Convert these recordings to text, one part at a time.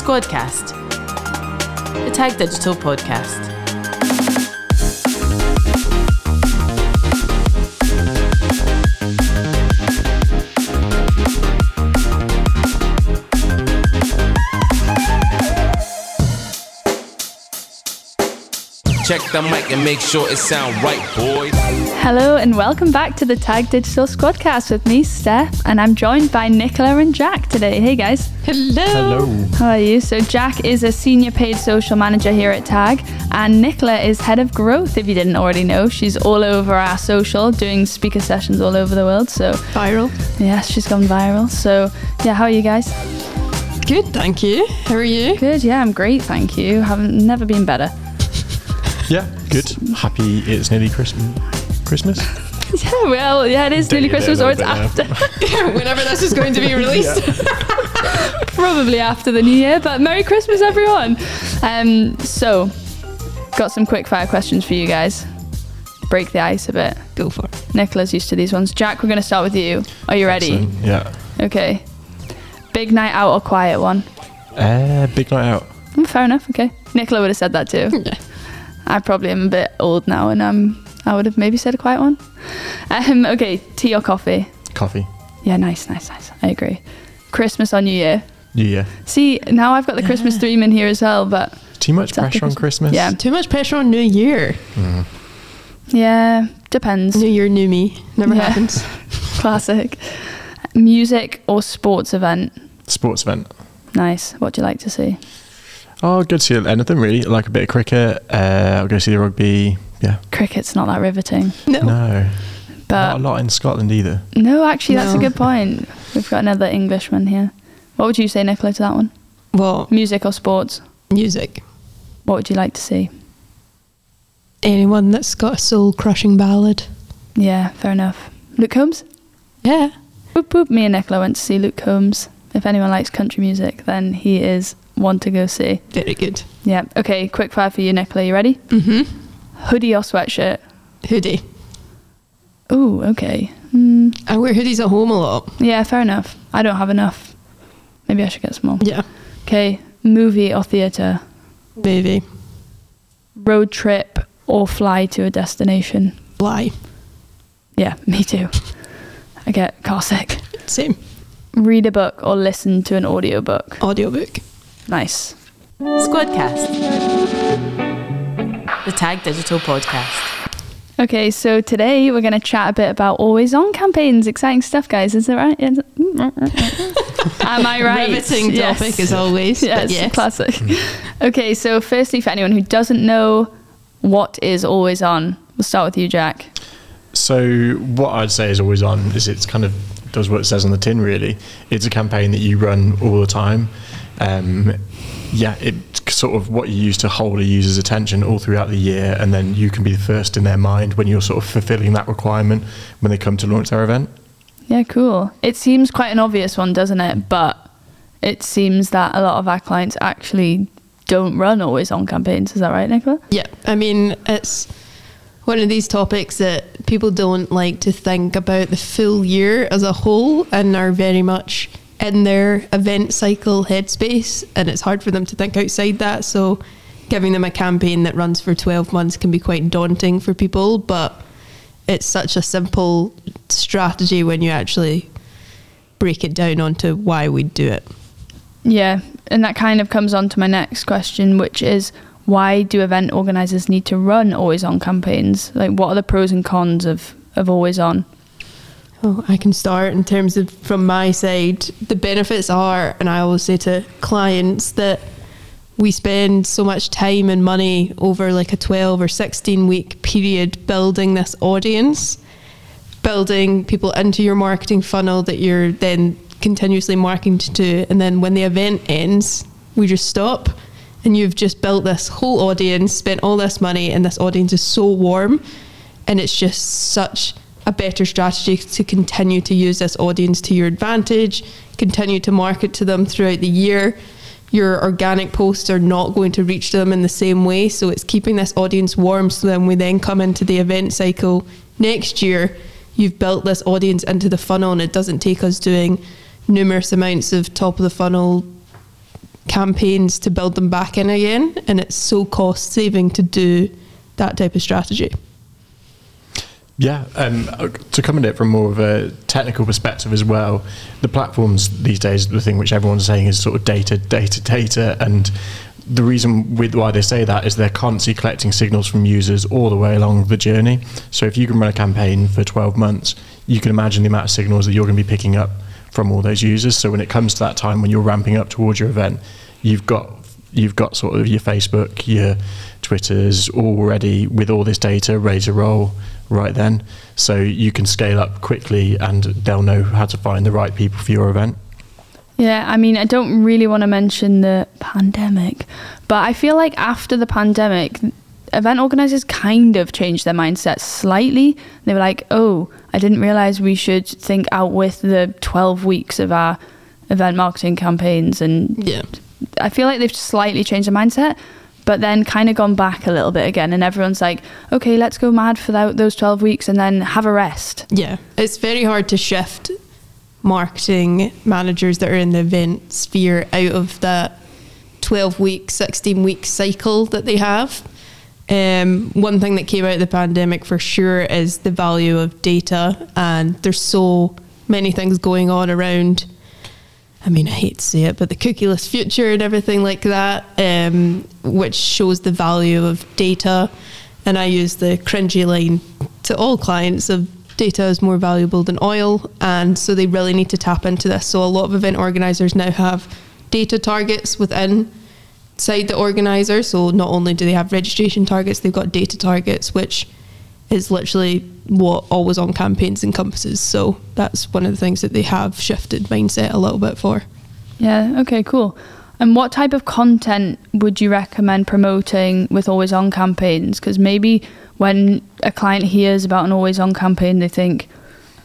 Squadcast, the Tag Digital podcast. Check the mic and make sure it sound right, boys. Hello and welcome back to the Tag Digital Squadcast with me, Steph, and I'm joined by Nicola and Jack today. Hey guys. Hello. How are you? So Jack is a senior paid social manager here at Tag, and Nicola is head of growth. If you didn't already know, she's all over our social, doing speaker sessions all over the world. So Viral. yes, she's gone viral. So yeah, how are you guys? Good, thank you. How are you? Good. Yeah, I'm great. Thank you. Haven't never been better. Yeah, good. Happy it's nearly Christmas. Christmas? Yeah. Well, yeah, it is nearly Dated Christmas, or it's little bit after. Whenever this is going to be released. probably after the new year. But Merry Christmas, everyone! Um, so, got some quick fire questions for you guys. Break the ice a bit. Go for it. Nicola's used to these ones. Jack, we're going to start with you. Are you ready? Excellent. Yeah. Okay. Big night out or quiet one? Uh, big night out. Mm, fair enough. Okay. Nicola would have said that too. Yeah. I probably am a bit old now, and um, I would have maybe said a quiet one. Um, okay. Tea or coffee? Coffee. Yeah, nice, nice, nice. I agree. Christmas or New Year? New Year. See, now I've got the Christmas theme in here as well, but Too much It's after pressure on Christmas. Christmas? Yeah. Too much pressure on New Year. yeah, depends. New Year, new me. Never Yeah. happens. Classic. Music or sports event? Sports event. Nice. What do you like to see? Oh, good to see anything really. Like a bit of cricket. Uh, I'll go see the rugby. Yeah. Cricket's not that riveting, No. No. but Not a lot in Scotland either. no, actually, that's a good point. We've got another Englishman here. What would you say, Nicola, to that one? Well, Music or sports? music. What would you like to see? Anyone that's got a soul crushing ballad. Yeah, fair enough. Luke Combs? Yeah. Boop boop. Me and Nicola went to see Luke Combs. If anyone likes country music, then he is one to go see. Very good. Yeah. Okay. Quick fire for you, Nicola. You ready? Mm-hmm. Hoodie or sweatshirt? Hoodie. Ooh. Okay. Mm, I wear hoodies at home a lot. yeah. Fair enough. I don't have enough. Maybe I should get some more. Yeah. Okay. Movie or theatre? Baby. Road trip or fly to a destination? Fly. Yeah. Me too. I get car sick. Same. Read a book or listen to an audiobook? Audiobook. Nice. Squadcast, the Tag Digital podcast. Okay, so today we're going to chat a bit about always on campaigns. Exciting stuff, guys. Is that right? Is Am I right? Riveting Yes. topic as always. Yes, yes. classic. Hmm. okay, so firstly, for anyone who doesn't know what is always on, we'll start with you, Jack. So what I'd say is always on is it's kind of does what it says on the tin really. It's a campaign that you run all the time. Um, yeah, it's sort of what you use to hold a user's attention all throughout the year and then you can be the first in their mind when you're sort of fulfilling that requirement when they come to launch their event. Yeah, cool. It seems quite an obvious one, doesn't it? But it seems that a lot of our clients actually don't run always on campaigns. Is that right, Nicola? Yeah, I mean, it's one of these topics that people don't like to think about the full year as a whole and are very much in their event cycle headspace, and it's hard for them to think outside that. So, giving them a campaign that runs for 12 months can be quite daunting for people, but it's such a simple strategy when you actually break it down onto why we do it. Yeah, and that kind of comes on to my next question, which is why do event organizers need to run always on campaigns? Like, what are the pros and cons of, of always on? Oh, I can start in terms of from my side. The benefits are, and I always say to clients that we spend so much time and money over like a 12 or 16 week period building this audience, building people into your marketing funnel that you're then continuously marketing to. And then when the event ends, we just stop. And you've just built this whole audience, spent all this money, and this audience is so warm. And it's just such a better strategy to continue to use this audience to your advantage, continue to market to them throughout the year. Your organic posts are not going to reach them in the same way. So it's keeping this audience warm so then we then come into the event cycle next year. You've built this audience into the funnel and it doesn't take us doing numerous amounts of top of the funnel campaigns to build them back in again, and it's so cost saving to do that type of strategy. Yeah, um, to come at it from more of a technical perspective as well, the platforms these days, the thing which everyone's saying is sort of data, data, data, and the reason with why they say that is they're constantly collecting signals from users all the way along the journey. So if you can run a campaign for 12 months, you can imagine the amount of signals that you're going to be picking up from all those users. So when it comes to that time when you're ramping up towards your event, you've got you've got sort of your Facebook, your Twitters already with all this data ready to roll right then. So you can scale up quickly and they'll know how to find the right people for your event. Yeah, I mean, I don't really want to mention the pandemic, but I feel like after the pandemic, event organizers kind of changed their mindset slightly. They were like, oh, I didn't realize we should think out with the 12 weeks of our event marketing campaigns. And Yeah. I feel like they've slightly changed their mindset, but then kind of gone back a little bit again. And everyone's like, okay, let's go mad for tho- those 12 weeks and then have a rest. Yeah, it's very hard to shift marketing managers that are in the event sphere out of that 12 week, 16 week cycle that they have. Um, one thing that came out of the pandemic for sure is the value of data, and there's so many things going on around. I mean, I hate to say it, but the cookieless future and everything like that, um, which shows the value of data. And I use the cringy line to all clients of data is more valuable than oil. And so they really need to tap into this. So a lot of event organizers now have data targets within inside the organizer. So not only do they have registration targets, they've got data targets, which is literally what always on campaigns encompasses. So that's one of the things that they have shifted mindset a little bit for. Yeah, okay, cool. And what type of content would you recommend promoting with always on campaigns? Because maybe when a client hears about an always on campaign, they think,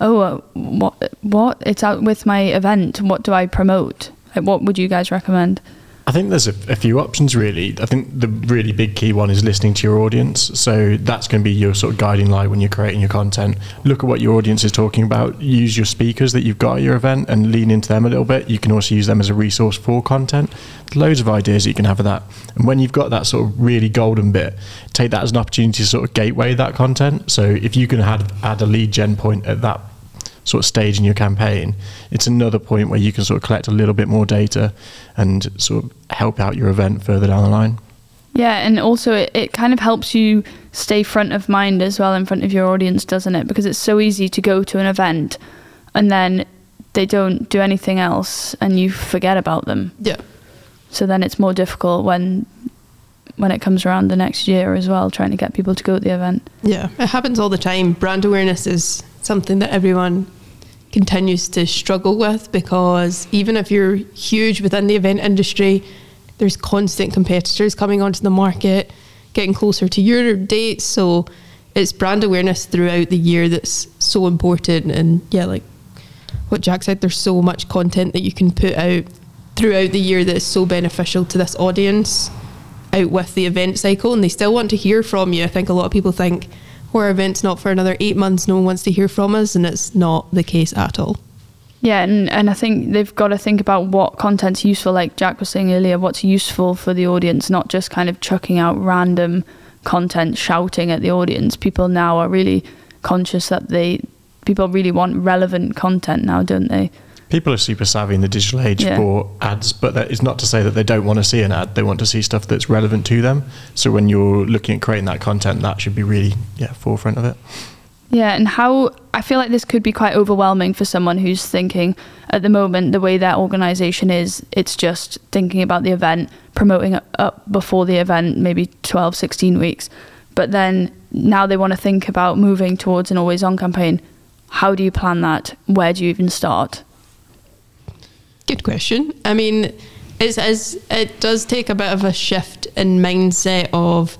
oh, uh, what, what? It's out with my event. What do I promote? Like, what would you guys recommend? I think there's a, a, few options really. I think the really big key one is listening to your audience. So that's going to be your sort of guiding light when you're creating your content. Look at what your audience is talking about. Use your speakers that you've got at your event and lean into them a little bit. You can also use them as a resource for content. Loads of ideas that you can have for that. And when you've got that sort of really golden bit, take that as an opportunity to sort of gateway that content. So if you can add, add a lead gen point at that sort of stage in your campaign, it's another point where you can sort of collect a little bit more data and sort of help out your event further down the line. Yeah, and also it, it kind of helps you stay front of mind as well in front of your audience, doesn't it? Because it's so easy to go to an event and then they don't do anything else and you forget about them. Yeah. So then it's more difficult when when it comes around the next year as well, trying to get people to go to the event. Yeah, it happens all the time. Brand awareness is something that everyone continues to struggle with because even if you're huge within the event industry, there's constant competitors coming onto the market, getting closer to your dates. So it's brand awareness throughout the year that's so important. And yeah, like what Jack said, there's so much content that you can put out throughout the year that's so beneficial to this audience out with the event cycle and they still want to hear from you. I think a lot of people think our event's not for another eight months, no one wants to hear from us, and it's not the case at all. Yeah, and, and I think they've got to think about what content's useful, like Jack was saying earlier, what's useful for the audience, not just kind of chucking out random content, shouting at the audience. People now are really conscious that they people really want relevant content now, don't they? People are super savvy in the digital age Yeah. for ads, but that is not to say that they don't want to see an ad. They want to see stuff that's relevant to them. So when you're looking at creating that content, that should be really yeah forefront of it. Yeah, and how I feel like this could be quite overwhelming for someone who's thinking at the moment the way their organization is, it's just thinking about the event, promoting it up before the event, maybe 12, 16 weeks. But then now they want to think about moving towards an always on campaign. How do you plan that? Where do you even start? Good question. I mean, it's, it's, it does take a bit of a shift in mindset of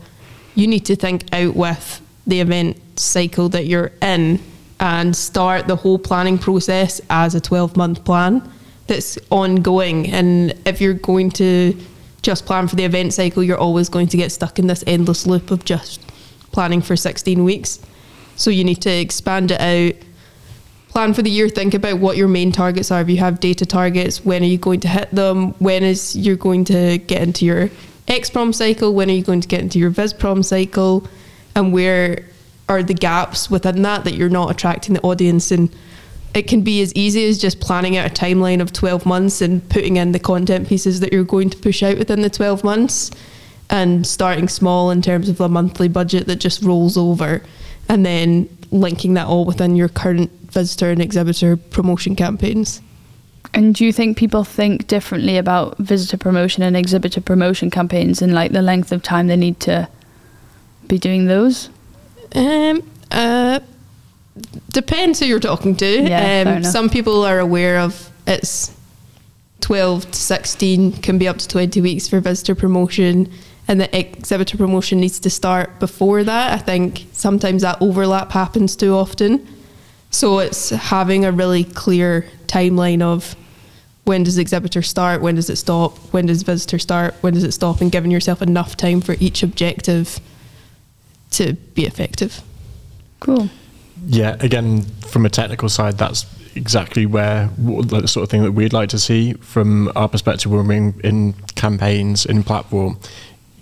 you need to think out with the event cycle that you're in and start the whole planning process as a 12 month plan that's ongoing. And if you're going to just plan for the event cycle, you're always going to get stuck in this endless loop of just planning for 16 weeks. So you need to expand it out plan for the year, think about what your main targets are. If you have data targets, when are you going to hit them? When is you're going to get into your XPROM cycle? When are you going to get into your VisProm cycle? And where are the gaps within that that you're not attracting the audience? And it can be as easy as just planning out a timeline of 12 months and putting in the content pieces that you're going to push out within the 12 months and starting small in terms of a monthly budget that just rolls over and then linking that all within your current visitor and exhibitor promotion campaigns. And do you think people think differently about visitor promotion and exhibitor promotion campaigns and like the length of time they need to be doing those? Um, uh, depends who you're talking to. Yeah, um, some people are aware of it's 12 to 16, can be up to 20 weeks for visitor promotion, and the exhibitor promotion needs to start before that. I think sometimes that overlap happens too often. So it's having a really clear timeline of when does the exhibitor start, when does it stop, when does visitor start, when does it stop, and giving yourself enough time for each objective to be effective. Cool. Yeah, again, from a technical side, that's exactly where the sort of thing that we'd like to see from our perspective when we're in, in campaigns in platform.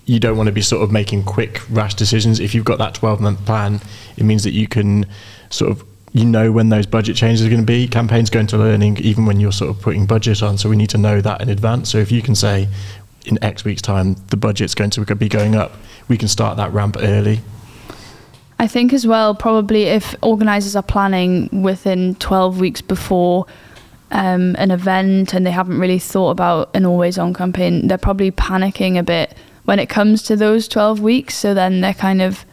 You don't want to be sort of making quick, rash decisions. If you've got that 12 month plan, it means that you can sort of you know when those budget changes are going to be. Campaigns go into learning even when you're sort of putting budget on. So we need to know that in advance. So if you can say in X weeks' time the budget's going to be going up, we can start that ramp early. I think as well, probably if organisers are planning within 12 weeks before um, an event and they haven't really thought about an always on campaign, they're probably panicking a bit when it comes to those 12 weeks. So then they're kind of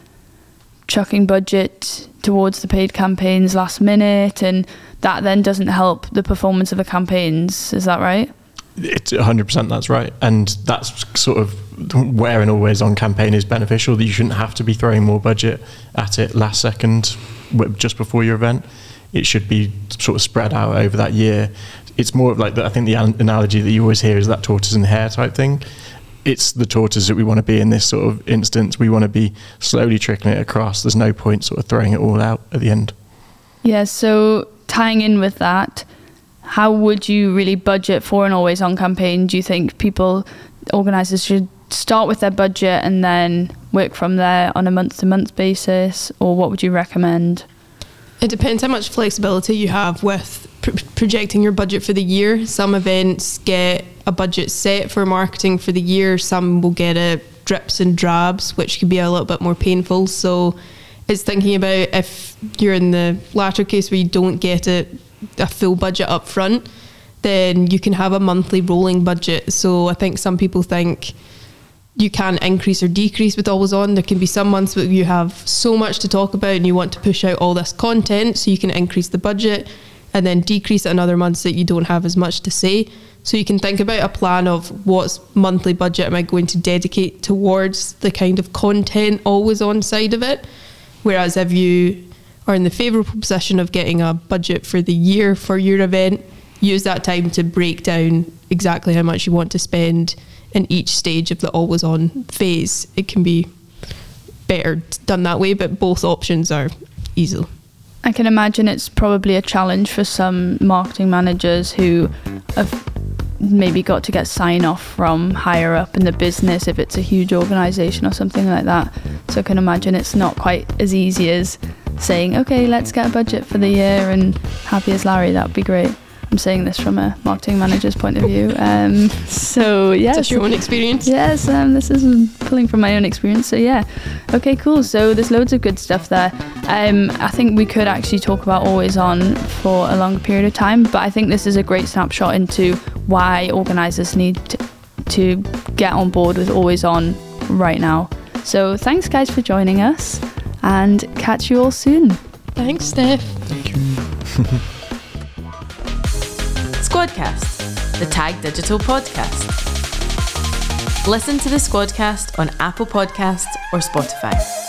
chucking budget towards the paid campaigns last minute, and that then doesn't help the performance of the campaigns. Is that right? It's 100% that's right. And that's sort of where an always on campaign is beneficial that you shouldn't have to be throwing more budget at it last second just before your event. It should be sort of spread out over that year. It's more of like I think the analogy that you always hear is that tortoise and hare type thing. It's the tortoise that we want to be in this sort of instance. We want to be slowly trickling it across. There's no point sort of throwing it all out at the end. Yeah, so tying in with that, how would you really budget for an always on campaign? Do you think people, organisers should start with their budget and then work from there on a month to month basis? Or what would you recommend? It depends how much flexibility you have with pr- projecting your budget for the year. Some events get a budget set for marketing for the year, some will get it drips and drabs, which can be a little bit more painful. So it's thinking about if you're in the latter case where you don't get it a full budget up front, then you can have a monthly rolling budget. So I think some people think you can increase or decrease with always on. There can be some months where you have so much to talk about and you want to push out all this content, so you can increase the budget and then decrease it in other months that you don't have as much to say. So you can think about a plan of what's monthly budget am I going to dedicate towards the kind of content always on side of it. Whereas if you are in the favourable position of getting a budget for the year for your event, use that time to break down exactly how much you want to spend in each stage of the always on phase. It can be better done that way, but both options are easy. I can imagine it's probably a challenge for some marketing managers who have maybe got to get sign off from higher up in the business if it's a huge organization or something like that. So I can imagine it's not quite as easy as saying, okay, let's get a budget for the year and happy as Larry, that would be great. I'm saying this from a marketing manager's point of view. Um, so, yes. Just your own experience. Yes, um, this is pulling from my own experience. So yeah, okay, cool. So there's loads of good stuff there. Um, I think we could actually talk about always on for a longer period of time, but I think this is a great snapshot into why organisers need to, to get on board with always on right now. So thanks, guys, for joining us, and catch you all soon. Thanks, Steph. Squadcast, the Tag Digital podcast. Listen to the Squadcast on Apple Podcasts or Spotify.